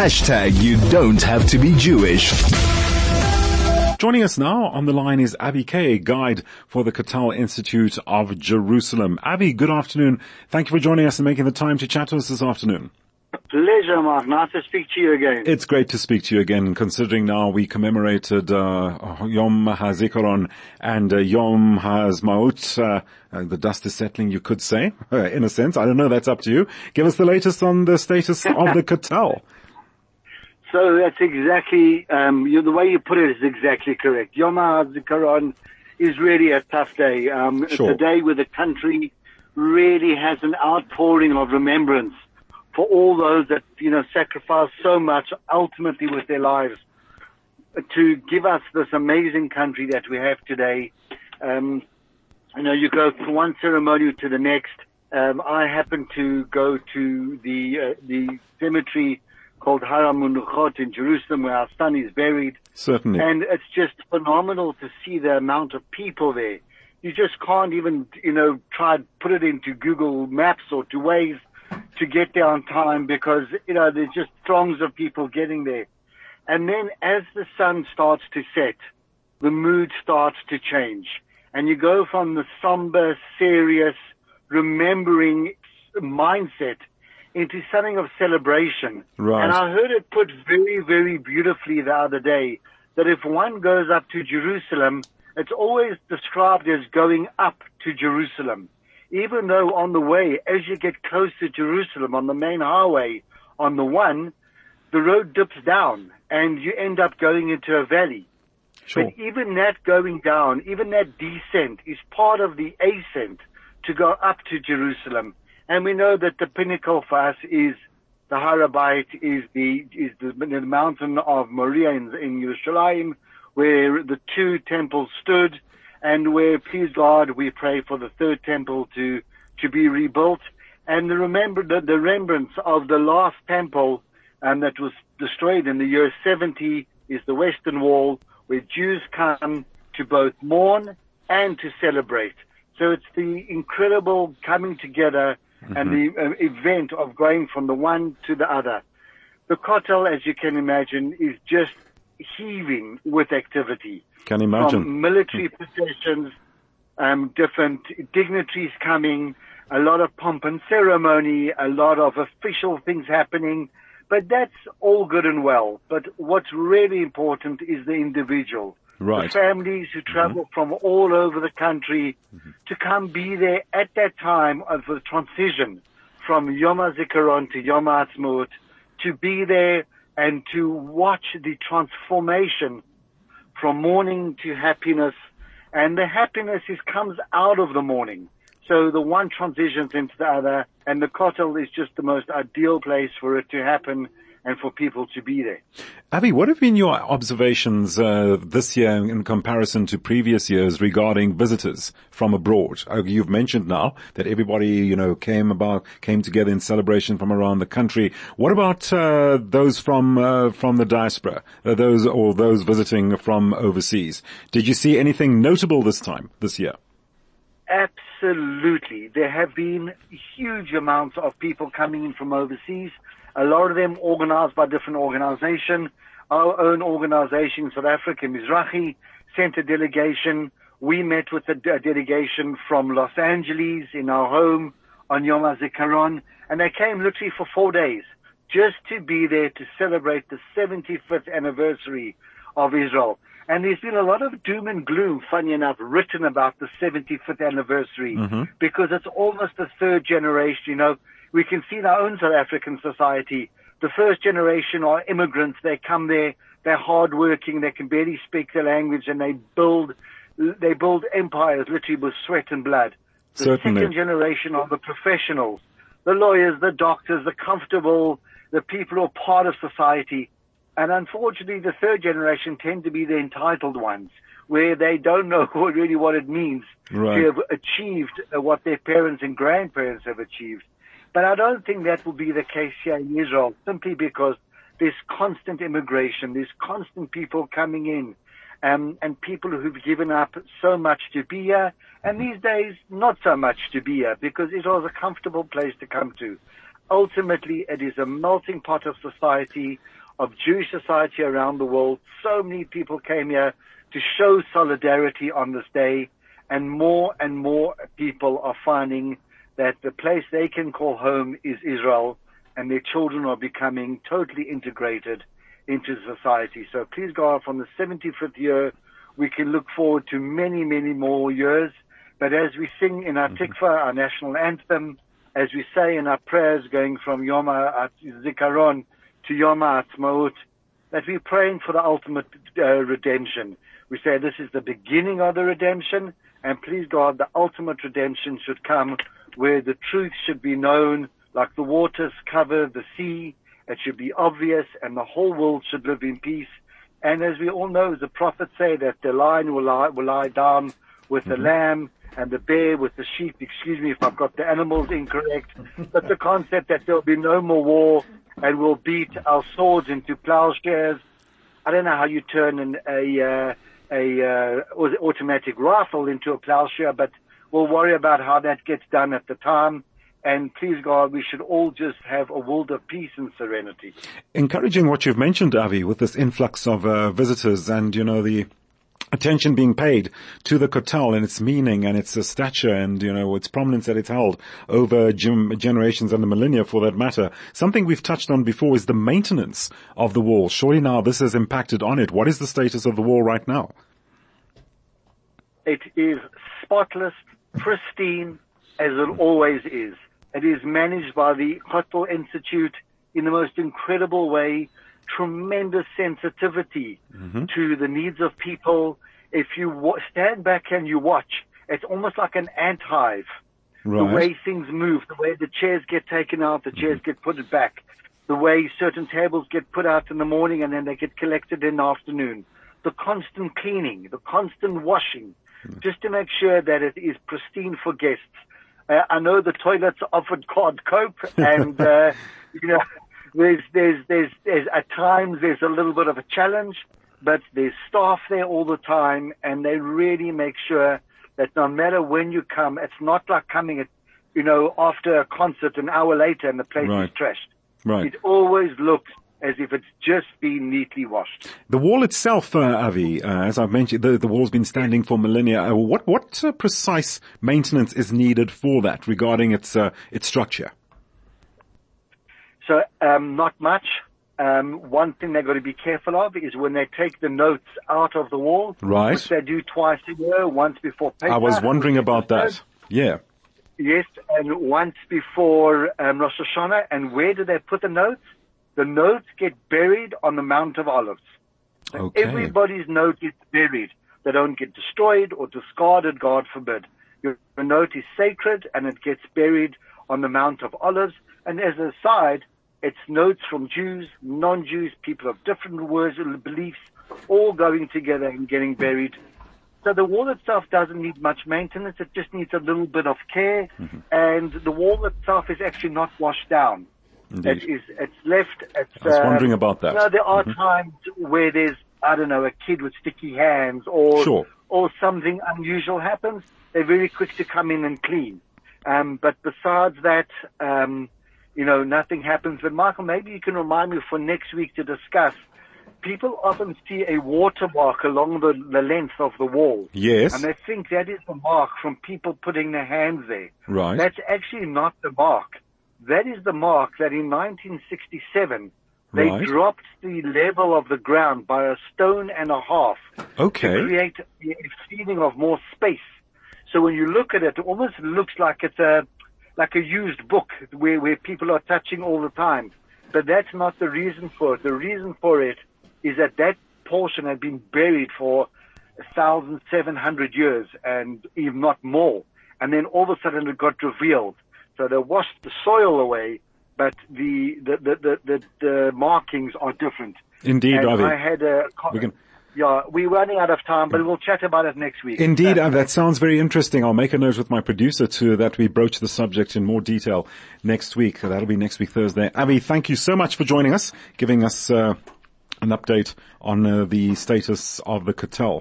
Hashtag you don't have to be Jewish. Joining us now on the line is Avi Kay, guide for the Kotel Institute of Jerusalem. Avi, good afternoon. Thank you for joining us and making the time to chat to us this afternoon. Pleasure, Mark. Nice to speak to you again. It's great to speak to you again, considering now we commemorated uh, Yom HaZikaron and uh, Yom HaZmaut. Uh, uh, the dust is settling, you could say, in a sense. I don't know, that's up to you. Give us the latest on the status of the Kotel. So that's exactly, um, you, the way you put it is exactly correct. Yom HaZikaron is really a tough day. Um, Sure. It's a day where the country really has an outpouring of remembrance for all those that, you know, sacrificed so much ultimately with their lives to give us this amazing country that we have today. Um, you know, you go from one ceremony to the next. Um, I happen to go to the uh, the cemetery called Har HaMenuchot in Jerusalem, where our son is buried, Certainly. and it's just phenomenal to see the amount of people there. You just can't even, you know, try and put it into Google Maps or to Waze to get there on time because, you know, there's just throngs of people getting there. And then as the sun starts to set, the mood starts to change. And you go from the somber, serious, remembering mindset into something of celebration. Right. And I heard it put very, very beautifully the other day that if one goes up to Jerusalem, it's always described as going up to Jerusalem. Even though on the way, as you get close to Jerusalem on the main highway, on the one, the road dips down and you end up going into a valley. Sure. But even that going down, even that descent is part of the ascent to go up to Jerusalem. And we know that the pinnacle for us is the Har HaBayit, is the is the, the mountain of Moriah in, in Yerushalayim, where the two temples stood, and where, please God, we pray for the third temple to to be rebuilt, and the remember the, the remembrance of the last temple um, that was destroyed in the year 70 is the Western Wall, where Jews come to both mourn and to celebrate. So it's the incredible coming together and the uh, event of going from the one to the other. The Kotel, as you can imagine, is just heaving with activity. Can imagine. From military processions, um, different dignitaries coming, a lot of pomp and ceremony, a lot of official things happening. But that's all good and well. But what's really important is the individual. Right. The families who travel mm-hmm. from all over the country mm-hmm. to come be there at that time of the transition from Yom HaZikaron to Yom HaAtzmaut, to be there and to watch the transformation from mourning to happiness. And the happiness is comes out of the mourning. So the one transitions into the other, and the Kotel is just the most ideal place for it to happen and for people to be there. Avi, what have been your observations uh, this year in comparison to previous years regarding visitors from abroad? Uh, you've mentioned now that everybody, you know, came about, came together in celebration from around the country. What about uh, those from uh, from the diaspora, uh, those or those visiting from overseas? Did you see anything notable this time, this year? Absolutely. There have been huge amounts of people coming in from overseas. A lot of them organized by different organizations. Our own organization South Africa, Mizrahi, sent a delegation. We met with a de- delegation from Los Angeles in our home on Yom HaZikaron, and they came literally for four days just to be there to celebrate the 75th anniversary of Israel. And there's been a lot of doom and gloom, funny enough, written about the 75th anniversary mm-hmm. because it's almost the third generation. You know, we can see in our own South African society, the first generation are immigrants. They come there, they're hardworking, they can barely speak the language, and they build, they build empires literally with sweat and blood. The Certainly. second generation are the professionals, the lawyers, the doctors, the comfortable, the people who are part of society. And unfortunately, the third generation tend to be the entitled ones, where they don't know what, really what it means Right. to have achieved uh, what their parents and grandparents have achieved. But I don't think that will be the case here in Israel, simply because there's constant immigration, there's constant people coming in, um, and people who've given up so much to be here, and these days not so much to be here, because Israel is a comfortable place to come to. ultimately it is a melting pot of society, of Jewish society around the world. So many people came here to show solidarity on this day and more and more people are finding that the place they can call home is Israel and their children are becoming totally integrated into society. So please God, from the 75th year, we can look forward to many, many more years. But as we sing in our mm-hmm. tikva, our national anthem, as we say in our prayers going from Yom Zikaron to Yom Ha'atzmaut, that we're praying for the ultimate uh, redemption. We say this is the beginning of the redemption, and please God, the ultimate redemption should come where the truth should be known, like the waters cover the sea. It should be obvious, and the whole world should live in peace. And as we all know, the prophets say that the lion will lie, will lie down with mm-hmm. the lamb and the bear with the sheep. Excuse me if I've got the animals incorrect, but the concept that there'll be no more war and we'll beat our swords into plowshares. I don't know how you turn an, a uh, a uh, automatic rifle into a plowshare, but we'll worry about how that gets done at the time. And please God, we should all just have a world of peace and serenity. Encouraging what you've mentioned, Avi, with this influx of uh, visitors and, you know, the attention being paid to the kotel and its meaning and its uh, stature and, you know, its prominence that it's held over generations and the millennia for that matter. Something we've touched on before is the maintenance of the wall. Surely now this has impacted on it. What is the status of the wall right now? It is spotless, pristine, as it always is. It is managed by the Kotel Institute in the most incredible way, tremendous sensitivity mm-hmm. to the needs of people. If you stand back and you watch, it's almost like an ant hive. Right. The way things move, the way the chairs get taken out, the chairs mm-hmm. get put back, the way certain tables get put out in the morning and then they get collected in the afternoon, the constant cleaning, the constant washing, mm-hmm. just to make sure that it is pristine for guests. Uh, I know the toilets offered quad cope and, uh, you know, there's, there's, there's, there's, at times there's a little bit of a challenge, but there's staff there all the time and they really make sure that no matter when you come, it's not like coming at, you know, after a concert an hour later and the place right. is trashed. Right. It always looks as if it's just been neatly washed. The wall itself, uh, Avi, uh, as I've mentioned, the, the wall's been standing for millennia. Uh, what what uh, precise maintenance is needed for that regarding its uh, its structure? So, um, not much. Um, one thing they've got to be careful of is when they take the notes out of the wall, right? Which they do twice a year, once before Pesach. I was wondering about that. Yeah. Yes, and once before um, Rosh Hashanah. And where do they put the notes? The notes get buried on the Mount of Olives. So okay. Everybody's note gets buried. They don't get destroyed or discarded, God forbid. Your note is sacred and it gets buried on the Mount of Olives. And as a side, it's notes from Jews, non-Jews, people of different words and beliefs, all going together and getting buried. So the wall itself doesn't need much maintenance. It just needs a little bit of care. Mm-hmm. And the wall itself is actually not washed down. Indeed. It is, it's left. It's, I was um, wondering about that. You know, there are mm-hmm. times where there's, I don't know, a kid with sticky hands or, sure. or something unusual happens. They're very quick to come in and clean. Um, but besides that, um, you know, nothing happens. But Michael, maybe you can remind me for next week to discuss. People often see a watermark along the, the length of the wall. Yes. And they think that is the mark from people putting their hands there. Right. That's actually not the mark. That is the mark that in 1967 they right. dropped the level of the ground by a stone and a half okay. to create a feeling of more space. So when you look at it, it almost looks like it's a like a used book where, where people are touching all the time. But that's not the reason for it. The reason for it is that that portion had been buried for 1,700 years and even not more. And then all of a sudden it got revealed. So they washed the soil away, but the the the the, the, markings are different. Indeed, and Avi. I had a. We can- yeah, we're running out of time, but we'll chat about it next week. Indeed, uh, that sounds very interesting. I'll make a note with my producer to that we broach the subject in more detail next week. That'll be next week Thursday. Avi, thank you so much for joining us, giving us uh, an update on uh, the status of the kotel.